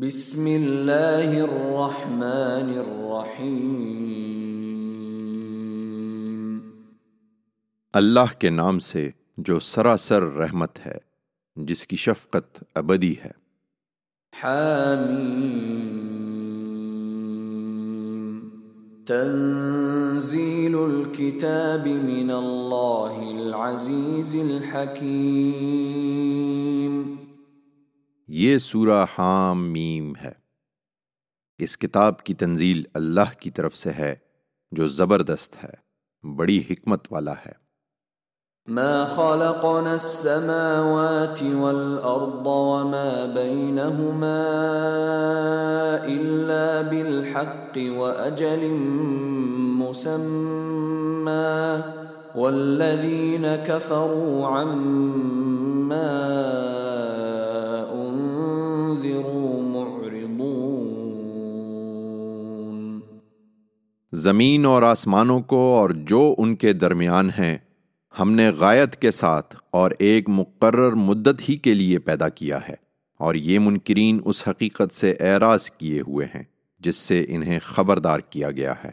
بسم اللہ الرحمن الرحیم اللہ کے نام سے جو سراسر رحمت ہے جس کی شفقت ابدی ہے۔ حامیم. تنزیل الكتاب من اللہ العزیز الحکیم. یہ سورہ حام میم ہے۔ اس کتاب کی تنزیل اللہ کی طرف سے ہے، جو زبردست ہے، بڑی حکمت والا ہے۔ ما خلقنا السماوات والأرض وما بينهما إلا بالحق وأجل مسمى والذين كفروا عما زمین اور آسمانوں کو اور جو ان کے درمیان ہیں، ہم نے غایت کے ساتھ اور ایک مقرر مدت ہی کے لیے پیدا کیا ہے، اور یہ منکرین اس حقیقت سے اعراض کیے ہوئے ہیں، جس سے انہیں خبردار کیا گیا ہے۔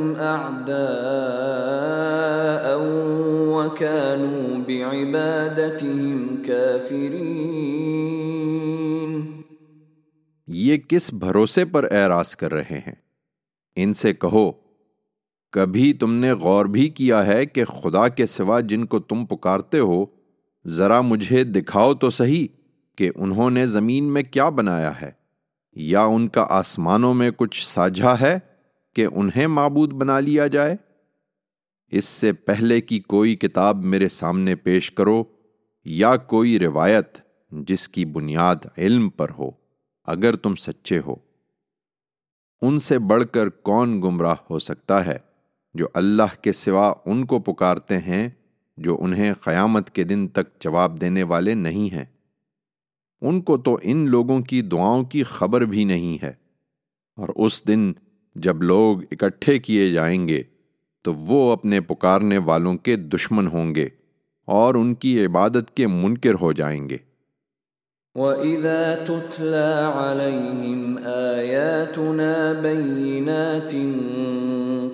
أعداء وكانوا بعبادتهم كافرين. یہ کس بھروسے پر اعراض کر رہے ہیں؟ ان سے کہو، کبھی تم نے غور بھی کیا ہے کہ خدا کے سوا جن کو تم پکارتے ہو، ذرا مجھے دکھاؤ تو صحیح کہ انہوں نے زمین میں کیا بنایا ہے۔ یا ان کا آسمانوں میں کچھ ساجھا ہے؟ کہ انہیں معبود بنا لیا جائے۔ اس سے پہلے کی کوئی کتاب میرے سامنے پیش کرو یا کوئی روایت جس کی بنیاد علم پر ہو، اگر تم سچے ہو۔ ان سے بڑھ کر کون گمراہ ہو سکتا ہے جو اللہ کے سوا ان کو پکارتے ہیں جو انہیں قیامت کے دن تک جواب دینے والے نہیں ہیں؟ ان کو تو ان لوگوں کی دعاؤں کی خبر بھی نہیں ہے اور اس دن جب لوگ اکٹھے کیے جائیں گے تو وہ اپنے پکارنے والوں کے دشمن ہوں گے اور ان کی عبادت کے منکر ہو جائیں گے۔ وَإِذَا تُتْلَى عَلَيْهِمْ آيَاتُنَا بَيِّنَاتٍ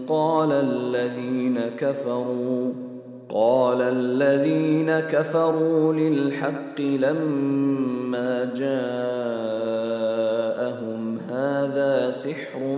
قال الذين كفروا، قال الذين كفروا للحق لما جاءهم هذا سحر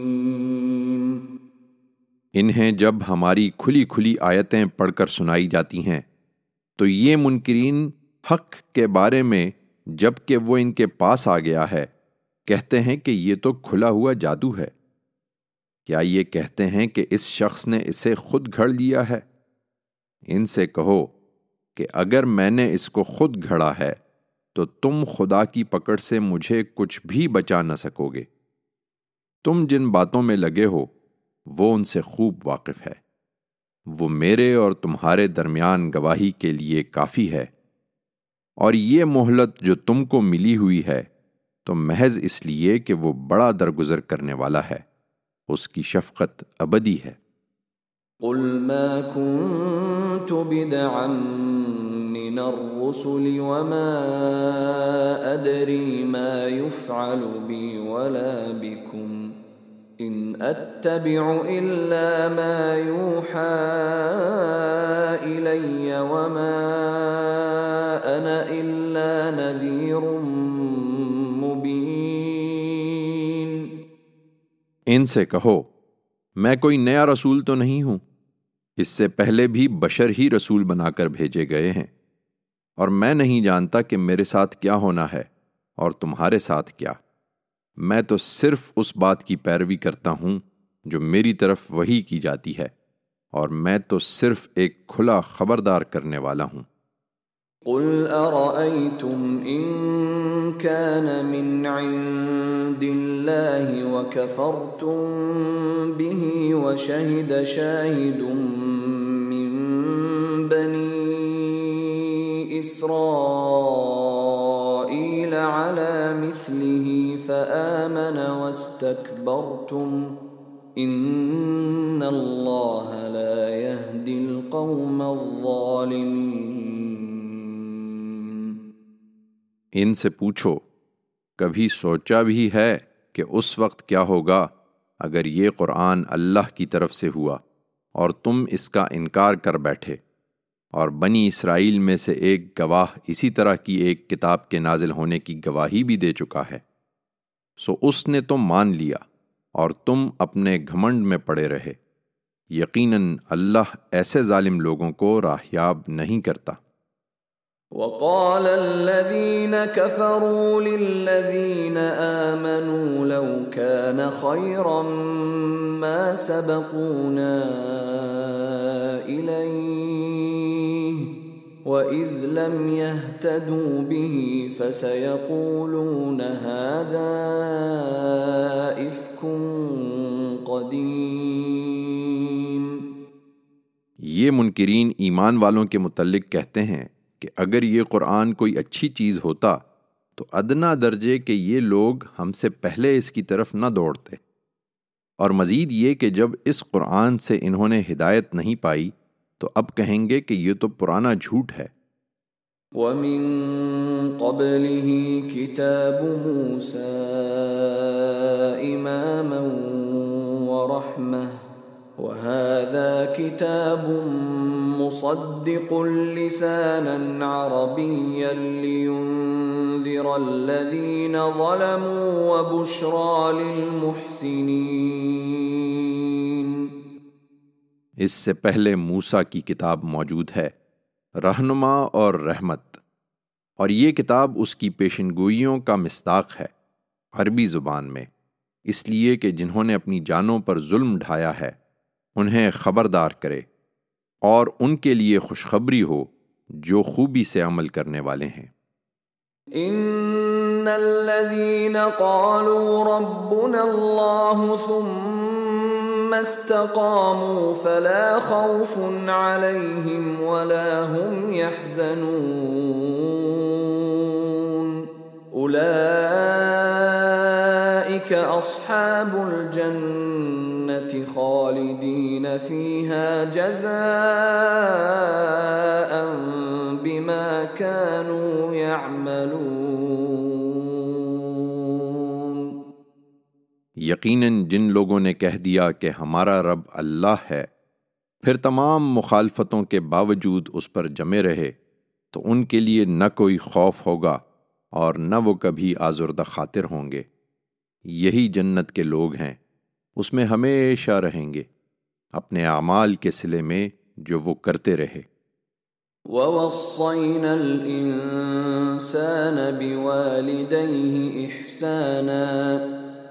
انہیں جب ہماری کھلی کھلی آیتیں پڑھ کر سنائی جاتی ہیں، تو یہ منکرین حق کے بارے میں جبکہ وہ ان کے پاس آ گیا ہے، کہتے ہیں کہ یہ تو کھلا ہوا جادو ہے۔ کیا یہ کہتے ہیں کہ اس شخص نے اسے خود گھڑ لیا ہے؟ ان سے کہو کہ اگر میں نے اس کو خود گھڑا ہے، تو تم خدا کی پکڑ سے مجھے کچھ بھی بچا نہ سکو گے۔ تم جن باتوں میں لگے ہو وہ ان سے خوب واقف ہے۔ وہ میرے اور تمہارے درمیان گواہی کے لیے کافی ہے۔ اور یہ مہلت جو تم کو ملی ہوئی ہے، تو محض اس لیے کہ وہ بڑا درگزر کرنے والا ہے۔ اس کی شفقت ابدی ہے۔ قل ما كنت بدعا من الرسل وما أدري ما يفعل بي ولا بكم۔ إن أتبع إلا ما يوحى إلي وما أنا إلا نذير ان سے کہو، میں کوئی نیا رسول تو نہیں ہوں۔ اس سے پہلے بھی بشر ہی رسول بنا کر بھیجے گئے ہیں۔ اور میں نہیں جانتا کہ میرے ساتھ کیا ہونا ہے اور تمہارے ساتھ کیا۔ میں تو صرف اس بات کی پیروی کرتا ہوں جو میری طرف وہی کی جاتی ہے، اور میں تو صرف ایک کھلا خبردار کرنے والا ہوں۔ قل أرأيتم إن كان من عند الله وكفرتم به وشهد شاهد من بني إسرائيل على مثله واستكبرتم إن الله لا يهدي القوم الظالمين ان سے پوچھو، کبھی سوچا بھی ہے کہ اس وقت کیا ہوگا اگر یہ قرآن اللہ کی طرف سے ہوا اور تم اس کا انکار کر بیٹھے؟ اور بنی اسرائیل میں سے ایک گواہ اسی طرح کی ایک کتاب کے نازل ہونے کی گواہی بھی دے چکا ہے۔ سو اس نے تو مان لیا اور تم اپنے گھمنڈ میں پڑے رہے۔ یقیناً اللہ ایسے ظالم لوگوں کو راہیاب نہیں کرتا۔ وقال الذين كفروا للذين آمنوا لو كان خيرا ما سبقونا إليه وإذ لم يهتدوا به فسيقولون هذا إفك قديم۔ یہ منکرین ایمان والوں کے متعلق کہتے ہیں کہ اگر یہ قرآن کوئی اچھی چیز ہوتا تو ادنا درجے کہ یہ لوگ ہم سے پہلے اس کی طرف نہ دوڑتے۔ اور مزید یہ کہ جب اس قرآن سے انہوں نے ہدایت نہیں پائی تو اب کہیں گے کہ یہ تو پرانا جھوٹ ہے۔ وَمِن قَبْلِهِ كِتَابُ مُوسَىٰ إِمَامًا وَرَحْمَةً وهذا كتاب مصدق لسانا عربيا لينذر الذين ظلموا وبشرى للمحسنين اس سے پہلے موسا کی کتاب موجود ہے، رہنما اور رحمت۔ اور یہ کتاب اس کی پیشن گوئیوں کا مستاق ہے، عربی زبان میں۔ اس لیے کہ جنہوں نے اپنی جانوں پر ظلم ڈھایا ہے، انہیں خبردار کرے۔ اور ان کے لیے خوشخبری ہو، جو خوبی سے عمل کرنے والے ہیں۔ ان الذين قالوا ربنا الله ثم استقاموا فلا خوف عليهم ولا هم يحزنون. أولئك أصحاب الجنة خالدین فیها جزاء بما كانوا يعملون. یقیناً جن لوگوں نے کہہ دیا کہ ہمارا رب اللہ ہے، پھر تمام مخالفتوں کے باوجود اس پر جمے رہے، تو ان کے لیے نہ کوئی خوف ہوگا اور نہ وہ کبھی آزردہ خاطر ہوں گے۔ یہی جنت کے لوگ ہیں، اس میں ہمیشہ رہیں گے، اپنے اعمال کے سلے میں جو وہ کرتے رہے۔ وَوَصَّيْنَا الْإِنسَانَ بِوَالِدَيْهِ إِحْسَانًا۔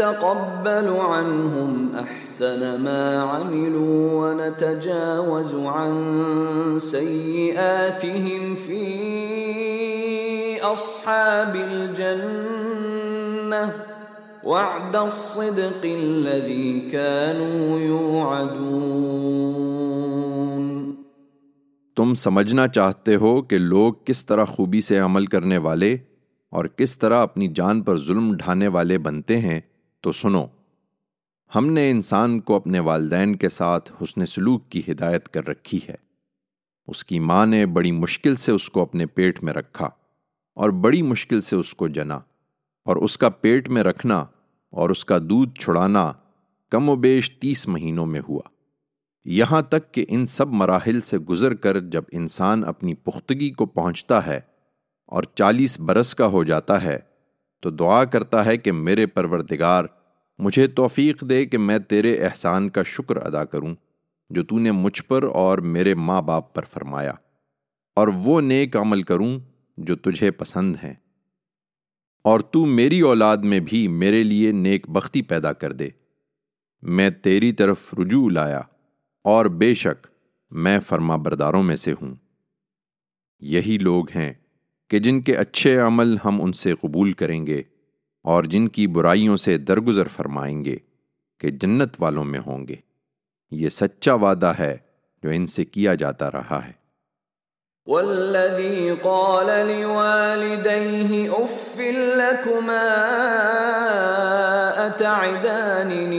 نتقبل عنهم احسن ما عملوا ونتجاوز عن سيئاتهم في اصحاب الجنه وعد الصدق الذي كانوا يوعدون۔ تم سمجھنا چاہتے ہو کہ لوگ کس طرح خوبی سے عمل کرنے والے اور کس طرح اپنی جان پر ظلم ڈھانے والے بنتے ہیں۔ تو سنو، ہم نے انسان کو اپنے والدین کے ساتھ حسن سلوک کی ہدایت کر رکھی ہے۔ اس کی ماں نے بڑی مشکل سے اس کو اپنے پیٹ میں رکھا اور بڑی مشکل سے اس کو جنا اور اس کا پیٹ میں رکھنا اور اس کا دودھ چھڑانا کم و بیش تیس مہینوں میں ہوا۔ یہاں تک کہ ان سب مراحل سے گزر کر جب انسان اپنی پختگی کو پہنچتا ہے اور چالیس برس کا ہو جاتا ہے تو دعا کرتا ہے کہ میرے پروردگار، مجھے توفیق دے کہ میں تیرے احسان کا شکر ادا کروں، جو تو نے مجھ پر اور میرے ماں باپ پر فرمایا، اور وہ نیک عمل کروں جو تجھے پسند ہیں۔ اور تو میری اولاد میں بھی میرے لیے نیک بختی پیدا کر دے۔ میں تیری طرف رجوع لایا، اور بے شک میں فرما برداروں میں سے ہوں۔ یہی لوگ ہیں کہ جن کے اچھے عمل ہم ان سے قبول کریں گے اور جن کی برائیوں سے درگزر فرمائیں گے کہ جنت والوں میں ہوں گے۔ یہ سچا وعدہ ہے جو ان سے کیا جاتا رہا ہے۔ والذي قال لوالديه اف لكما اتعدانني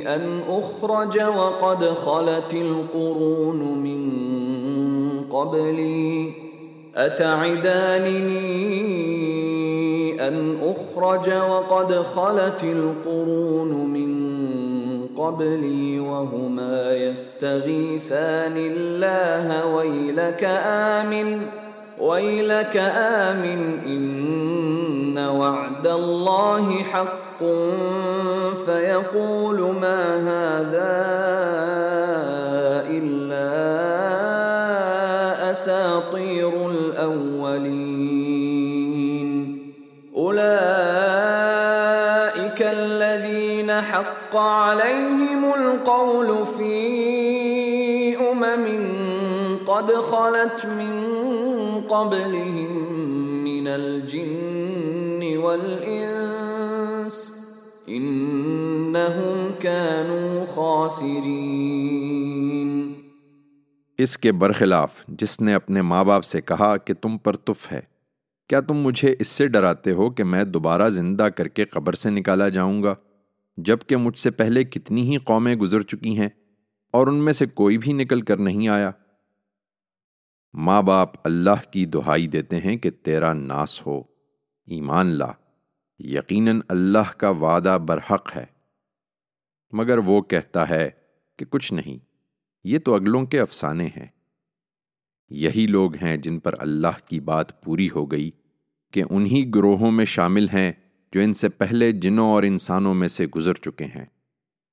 ان اخرج وقد خلت القرون من قبلي أتعدانني أن أخرج وقد خلت القرون من قبلي وهما يستغيثان الله ويلك آمن ويلك آمن إن وعد الله حق فيقول ما هذا حق عليهم القول في أمم قد خلت من قبلهم من الجن والإنس إنهم كانوا خاسرين۔ اس کے برخلاف جس نے اپنے ماں باپ سے کہا کہ تم پر تف ہے، کیا تم مجھے اس سے ڈراتے ہو کہ میں دوبارہ زندہ کر کے قبر سے نکالا جاؤں گا؟ جبکہ مجھ سے پہلے کتنی ہی قومیں گزر چکی ہیں اور ان میں سے کوئی بھی نکل کر نہیں آیا۔ ماں باپ اللہ کی دہائی دیتے ہیں کہ تیرا ناس ہو۔ ایمان لا۔ یقیناً اللہ کا وعدہ برحق ہے۔ مگر وہ کہتا ہے کہ کچھ نہیں، یہ تو اگلوں کے افسانے ہیں۔ یہی لوگ ہیں جن پر اللہ کی بات پوری ہو گئی کہ انہی گروہوں میں شامل ہیں جو ان سے پہلے جنوں اور انسانوں میں سے گزر چکے ہیں۔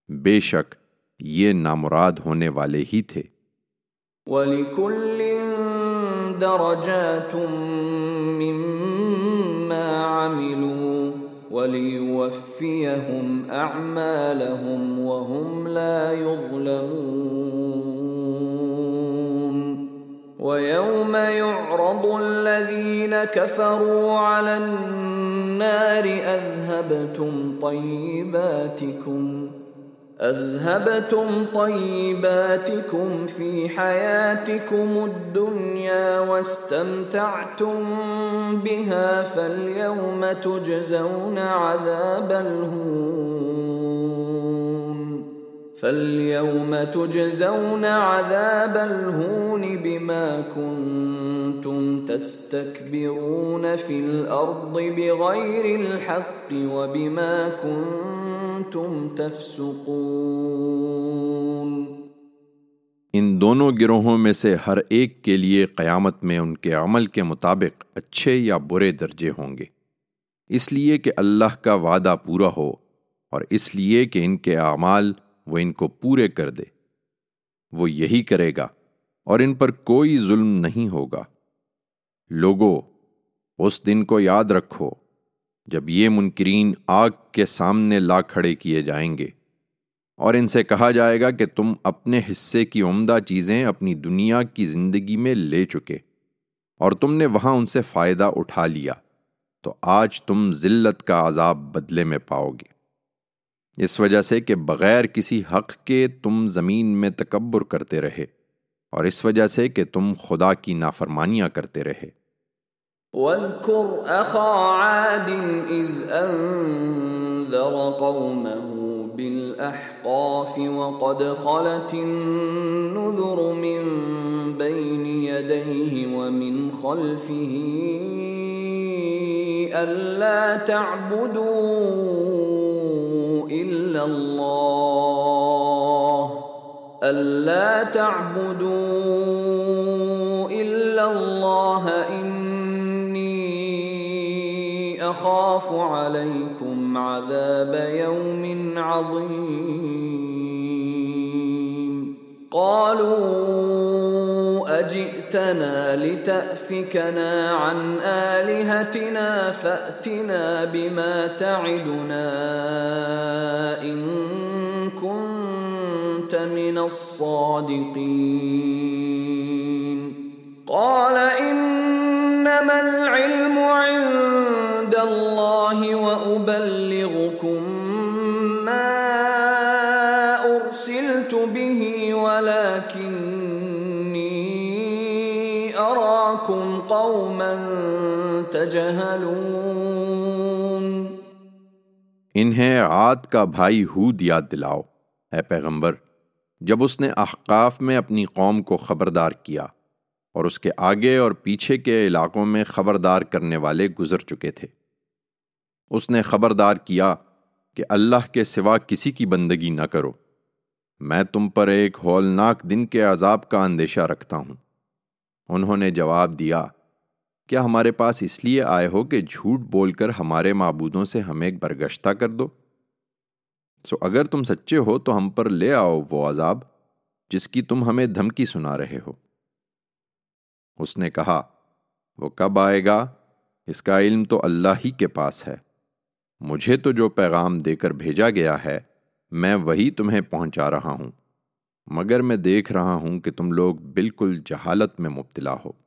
بے شک یہ نامراد ہونے والے ہی تھے۔ وَلِكُلٍ دَرَجَاتٌ مِّمَّا عَمِلُوا وَلِيُوَفِّيَهُمْ أَعْمَالَهُمْ وَهُمْ لَا يُظْلَمُونَ وَيَوْمَ يُعْرَضُ الَّذِينَ كَفَرُوا عَلَى النَّارِ أَذْهَبْتُمْ طَيِّبَاتِكُمْ أذهبتم طيباتكم في حياتكم الدنيا واستمتعتم بها فاليوم تجزون عذاب الهون. فاليوم تجزون عذاب الهون بما كنتم تستكبرون في الأرض بغير الحق وبما كنتم ان دونوں گروہوں میں سے ہر ایک کے لیے قیامت میں ان کے عمل کے مطابق اچھے یا برے درجے ہوں گے۔ اس لیے کہ اللہ کا وعدہ پورا ہو اور اس لیے کہ ان کے اعمال وہ ان کو پورے کر دے۔ وہ یہی کرے گا اور ان پر کوئی ظلم نہیں ہوگا۔ لوگو، اس دن کو یاد رکھو جب یہ منکرین آگ کے سامنے لا کھڑے کیے جائیں گے اور ان سے کہا جائے گا کہ تم اپنے حصے کی عمدہ چیزیں اپنی دنیا کی زندگی میں لے چکے اور تم نے وہاں ان سے فائدہ اٹھا لیا تو آج تم ذلت کا عذاب بدلے میں پاؤ گے۔ اس وجہ سے کہ بغیر کسی حق کے تم زمین میں تکبر کرتے رہے اور اس وجہ سے کہ تم خدا کی نافرمانیاں کرتے رہے۔ واذكر أخا عاد إذ أنذر قومه بالأحقاف وقد خلت النذر من بين يديه ومن خلفه ألا تعبدوا إلا الله ألا تعبدوا إلا الله إن أخاف عليكم عذاب يوم عظيم. قالوا جئتنا لتأفكنا عن آلهتنا فأتنا بما تعدنا إن كنت من الصادقين. قال إنما العلم عند الله وأبلغ قوما انہیں عاد کا بھائی ہود یاد دلاؤ، اے پیغمبر، جب اس نے احقاف میں اپنی قوم کو خبردار کیا اور اس کے آگے اور پیچھے کے علاقوں میں خبردار کرنے والے گزر چکے تھے۔ اس نے خبردار کیا کہ اللہ کے سوا کسی کی بندگی نہ کرو۔ میں تم پر ایک ہولناک دن کے عذاب کا اندیشہ رکھتا ہوں۔ انہوں نے جواب دیا کیا ہمارے پاس اس لیے آئے ہو کہ جھوٹ بول کر ہمارے معبودوں سے ہمیں برگشتہ کر دو؟ سو اگر تم سچے ہو تو ہم پر لے آؤ وہ عذاب جس کی تم ہمیں دھمکی سنا رہے ہو۔ اس نے کہا، وہ کب آئے گا؟ اس کا علم تو اللہ ہی کے پاس ہے۔ مجھے تو جو پیغام دے کر بھیجا گیا ہے، میں وہی تمہیں پہنچا رہا ہوں۔ مگر میں دیکھ رہا ہوں کہ تم لوگ بالکل جہالت میں مبتلا ہو۔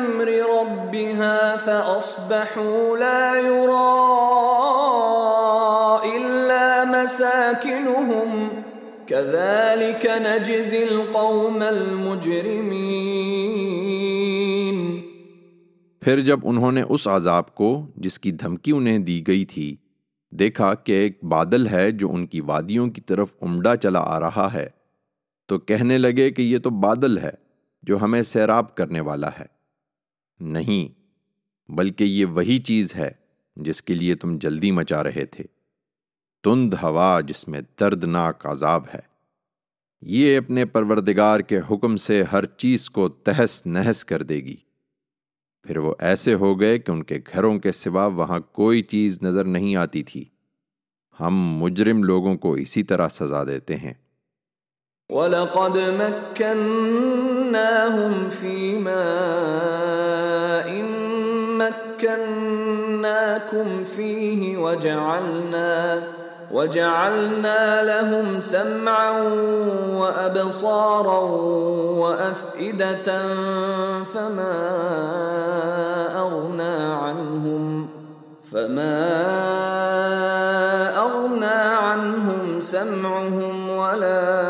بأمر ربها فأصبحوا لا يرى إلا مساكنهم كذلك نجزي القوم المجرمين پھر جب انہوں نے اس عذاب کو جس کی دھمکی انہیں دی گئی تھی، دیکھا کہ ایک بادل ہے جو ان کی وادیوں کی طرف عمڈا چلا آ رہا ہے، تو کہنے لگے کہ یہ تو بادل ہے جو ہمیں سیراب کرنے والا ہے۔ نہیں، بلکہ یہ وہی چیز ہے جس کے لیے تم جلدی مچا رہے تھے۔ تند ہوا جس میں دردناک عذاب ہے۔ یہ اپنے پروردگار کے حکم سے ہر چیز کو تہس نہس کر دے گی۔ پھر وہ ایسے ہو گئے کہ ان کے گھروں کے سوا وہاں کوئی چیز نظر نہیں آتی تھی۔ ہم مجرم لوگوں کو اسی طرح سزا دیتے ہیں۔ وَلَقَدْ مَكَّنَّاهُمْ فِي مَاءٍ مَكَّنَّاكُمْ فِيهِ وَجَعَلْنَا وَجَعَلْنَا لَهُمْ سَمْعًا وَأَبْصَارًا وَأَفْئِدَةً فَمَا أَغْنَى عَنْهُمْ فَمَا أَغْنَى عَنْهُمْ سَمْعُهُمْ وَلَا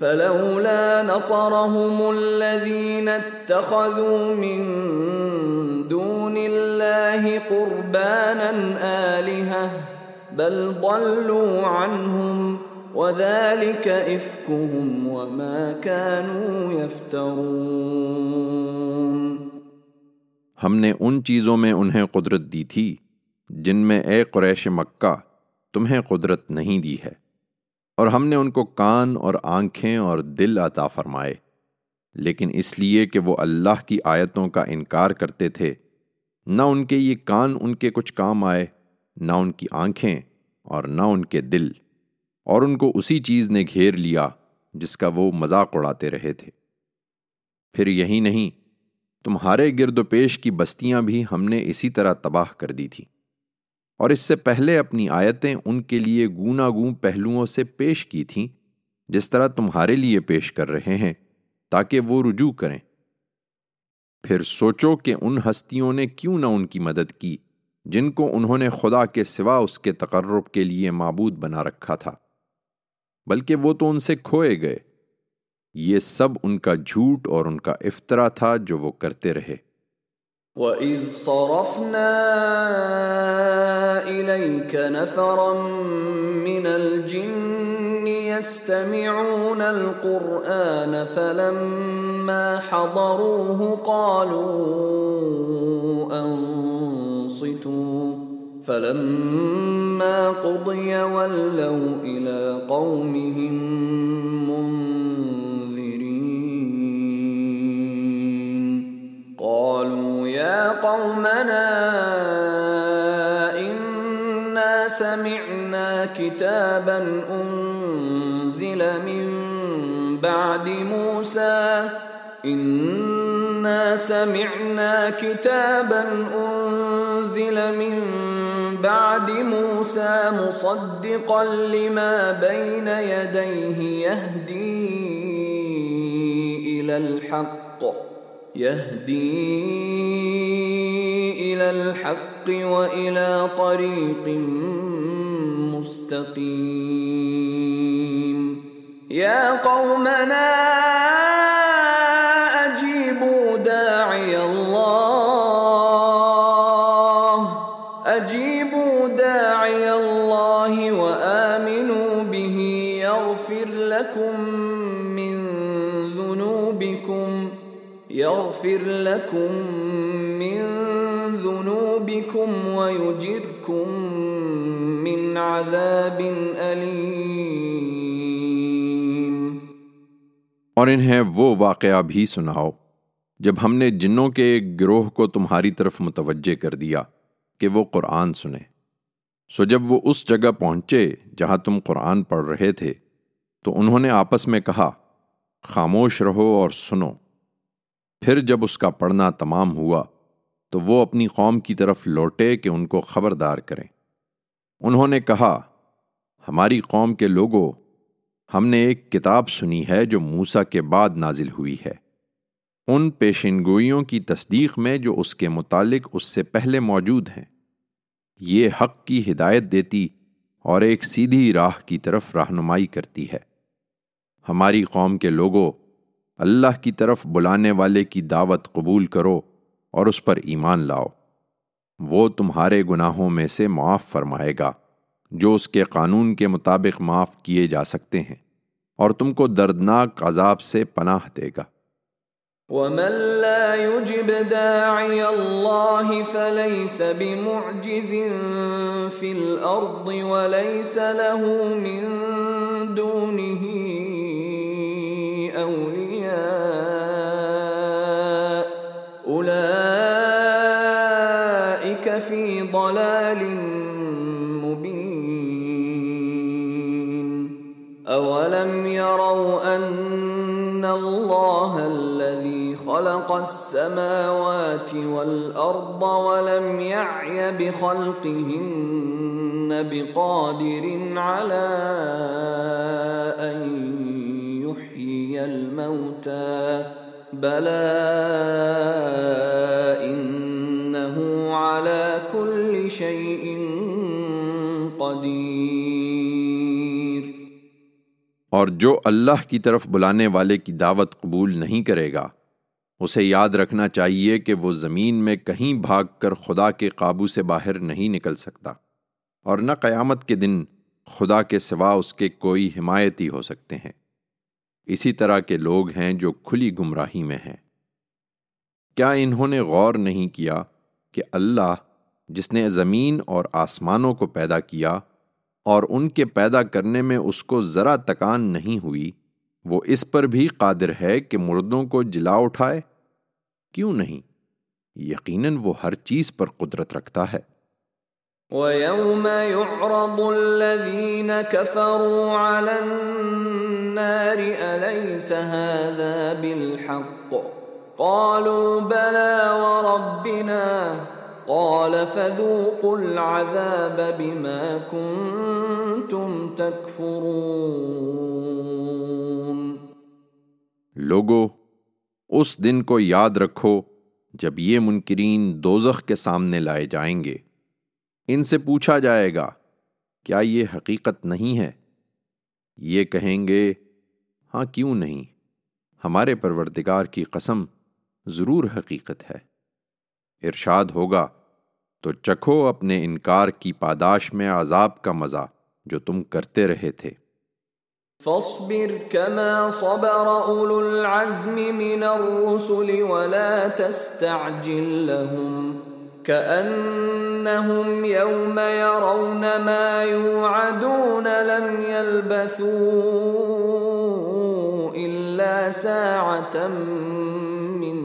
فلولا نصرهم الذين اتخذوا من دون الله قربانا آلهة بل ضلوا عنهم وذلك إفكهم وما كانوا يفترون ہم نے ان چیزوں میں انہیں قدرت دی تھی جن میں اے قریش مکہ تمہیں قدرت نہیں دی ہے اور ہم نے ان کو کان اور آنکھیں اور دل عطا فرمائے۔ لیکن اس لیے کہ وہ اللہ کی آیتوں کا انکار کرتے تھے، نہ ان کے یہ کان ان کے کچھ کام آئے، نہ ان کی آنکھیں اور نہ ان کے دل۔ اور ان کو اسی چیز نے گھیر لیا جس کا وہ مذاق اڑاتے رہے تھے۔ پھر یہی نہیں، تمہارے گرد و پیش کی بستیاں بھی ہم نے اسی طرح تباہ کر دی تھی اور اس سے پہلے اپنی آیتیں ان کے لیے گونا گوں پہلوؤں سے پیش کی تھیں، جس طرح تمہارے لیے پیش کر رہے ہیں، تاکہ وہ رجوع کریں۔ پھر سوچو کہ ان ہستیوں نے کیوں نہ ان کی مدد کی، جن کو انہوں نے خدا کے سوا اس کے تقرب کے لیے معبود بنا رکھا تھا۔ بلکہ وہ تو ان سے کھوئے گئے۔ یہ سب ان کا جھوٹ اور ان کا افطرا تھا جو وہ کرتے رہے۔ وَإِذْ صَرَفْنَا إِلَيْكَ نَفَرًا مِّنَ الْجِنِّ يَسْتَمِعُونَ الْقُرْآنَ فَلَمَّا حَضَرُوهُ قَالُوا أَنصِتُوا. فلما قضي ولوا إلى قومهم كتابا أنزل من بعد موسى. إنا سمعنا كتابا أنزل من بعد موسى مصدقا لما بين يديه يهدي إلى الحق يهدي إلى الحق وإلى طريق مستقيم يا قومنا أجيبوا داعي الله. أجيبوا داعي الله وآمنوا به. يغفر لكم من ذنوبكم. يغفر لكم من ذنوبكم ويجركم عذاب اور انہیں وہ واقعہ بھی سناؤ جب ہم نے جنوں کے ایک گروہ کو تمہاری طرف متوجہ کر دیا کہ وہ قرآن سنیں۔ سو جب وہ اس جگہ پہنچے جہاں تم قرآن پڑھ رہے تھے، تو انہوں نے آپس میں کہا، خاموش رہو اور سنو۔ پھر جب اس کا پڑھنا تمام ہوا، تو وہ اپنی قوم کی طرف لوٹے کہ ان کو خبردار کریں۔ انہوں نے کہا، ہماری قوم کے لوگوں، ہم نے ایک کتاب سنی ہے جو موسا کے بعد نازل ہوئی ہے۔ ان پیشنگوئیوں کی تصدیق میں جو اس کے متعلق اس سے پہلے موجود ہیں، یہ حق کی ہدایت دیتی اور ایک سیدھی راہ کی طرف رہنمائی کرتی ہے۔ ہماری قوم کے لوگوں، اللہ کی طرف بلانے والے کی دعوت قبول کرو اور اس پر ایمان لاؤ۔ وہ تمہارے گناہوں میں سے معاف فرمائے گا، جو اس کے قانون کے مطابق معاف کیے جا سکتے ہیں، اور تم کو دردناک عذاب سے پناہ دے گا۔ ومن لا يجب داعي الله فليس بمعجز في الأرض وليس له من دونه خلق السماوات والأرض ولم يعي بخلقهن بقادر على أن يحيي الموتى. بلى إنه على كل شيء قدیر اور جو اللہ کی طرف بلانے والے کی دعوت قبول نہیں کرے گا اسے یاد رکھنا چاہیے کہ وہ زمین میں کہیں بھاگ کر خدا کے قابو سے باہر نہیں نکل سکتا اور نہ قیامت کے دن خدا کے سوا اس کے کوئی حمایتی ہو سکتے ہیں۔ اسی طرح کے لوگ ہیں جو کھلی گمراہی میں ہیں۔ کیا انہوں نے غور نہیں کیا کہ اللہ، جس نے زمین اور آسمانوں کو پیدا کیا اور ان کے پیدا کرنے میں اس کو ذرا تکان نہیں ہوئی وہ اس پر بھی قادر ہے کہ مردوں کو جلا اٹھائے کیوں نہیں یقیناً وہ ہر چیز پر قدرت رکھتا ہے ويوم يعرض الذين كفروا على النار أليس هذا بالحق؟ قالوا بَلَا وربنا قال فذوقوا العذاب بما كنتم تكفرون لوگو، اس دن کو یاد رکھو جب یہ منکرین دوزخ کے سامنے لائے جائیں گے۔ ان سے پوچھا جائے گا، کیا یہ حقیقت نہیں ہے؟ یہ کہیں گے ہاں کیوں نہیں؟ ہمارے پروردگار کی قسم ضرور حقیقت ہے۔ ارشاد ہوگا، تو چکھو اپنے انکار کی پاداش میں عذاب کا مزہ جو تم کرتے رہے تھے۔ فاصبر كما صبر أولو العزم من الرسل ولا تستعجل لهم كأنهم يوم يرون ما يوعدون لم يلبثوا إلا ساعة من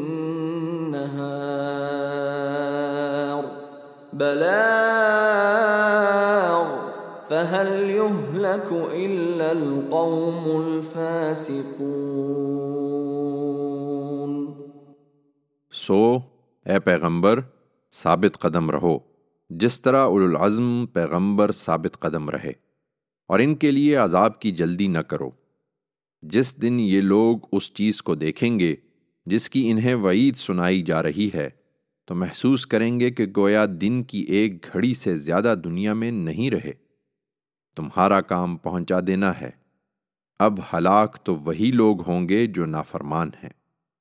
نهار بلاغ فهل يهلك إلا القوم الفاسقون سو، اے پیغمبر، ثابت قدم رہو۔ جس طرح العزم پیغمبر ثابت قدم رہے، اور ان کے لیے عذاب کی جلدی نہ کرو۔ جس دن یہ لوگ اس چیز کو دیکھیں گے، جس کی انہیں وعید سنائی جا رہی ہے، تو محسوس کریں گے کہ گویا دن کی ایک گھڑی سے زیادہ دنیا میں نہیں رہے۔ تمہارا کام پہنچا دینا ہے۔ اب ہلاک تو وہی لوگ ہوں گے جو نافرمان ہیں۔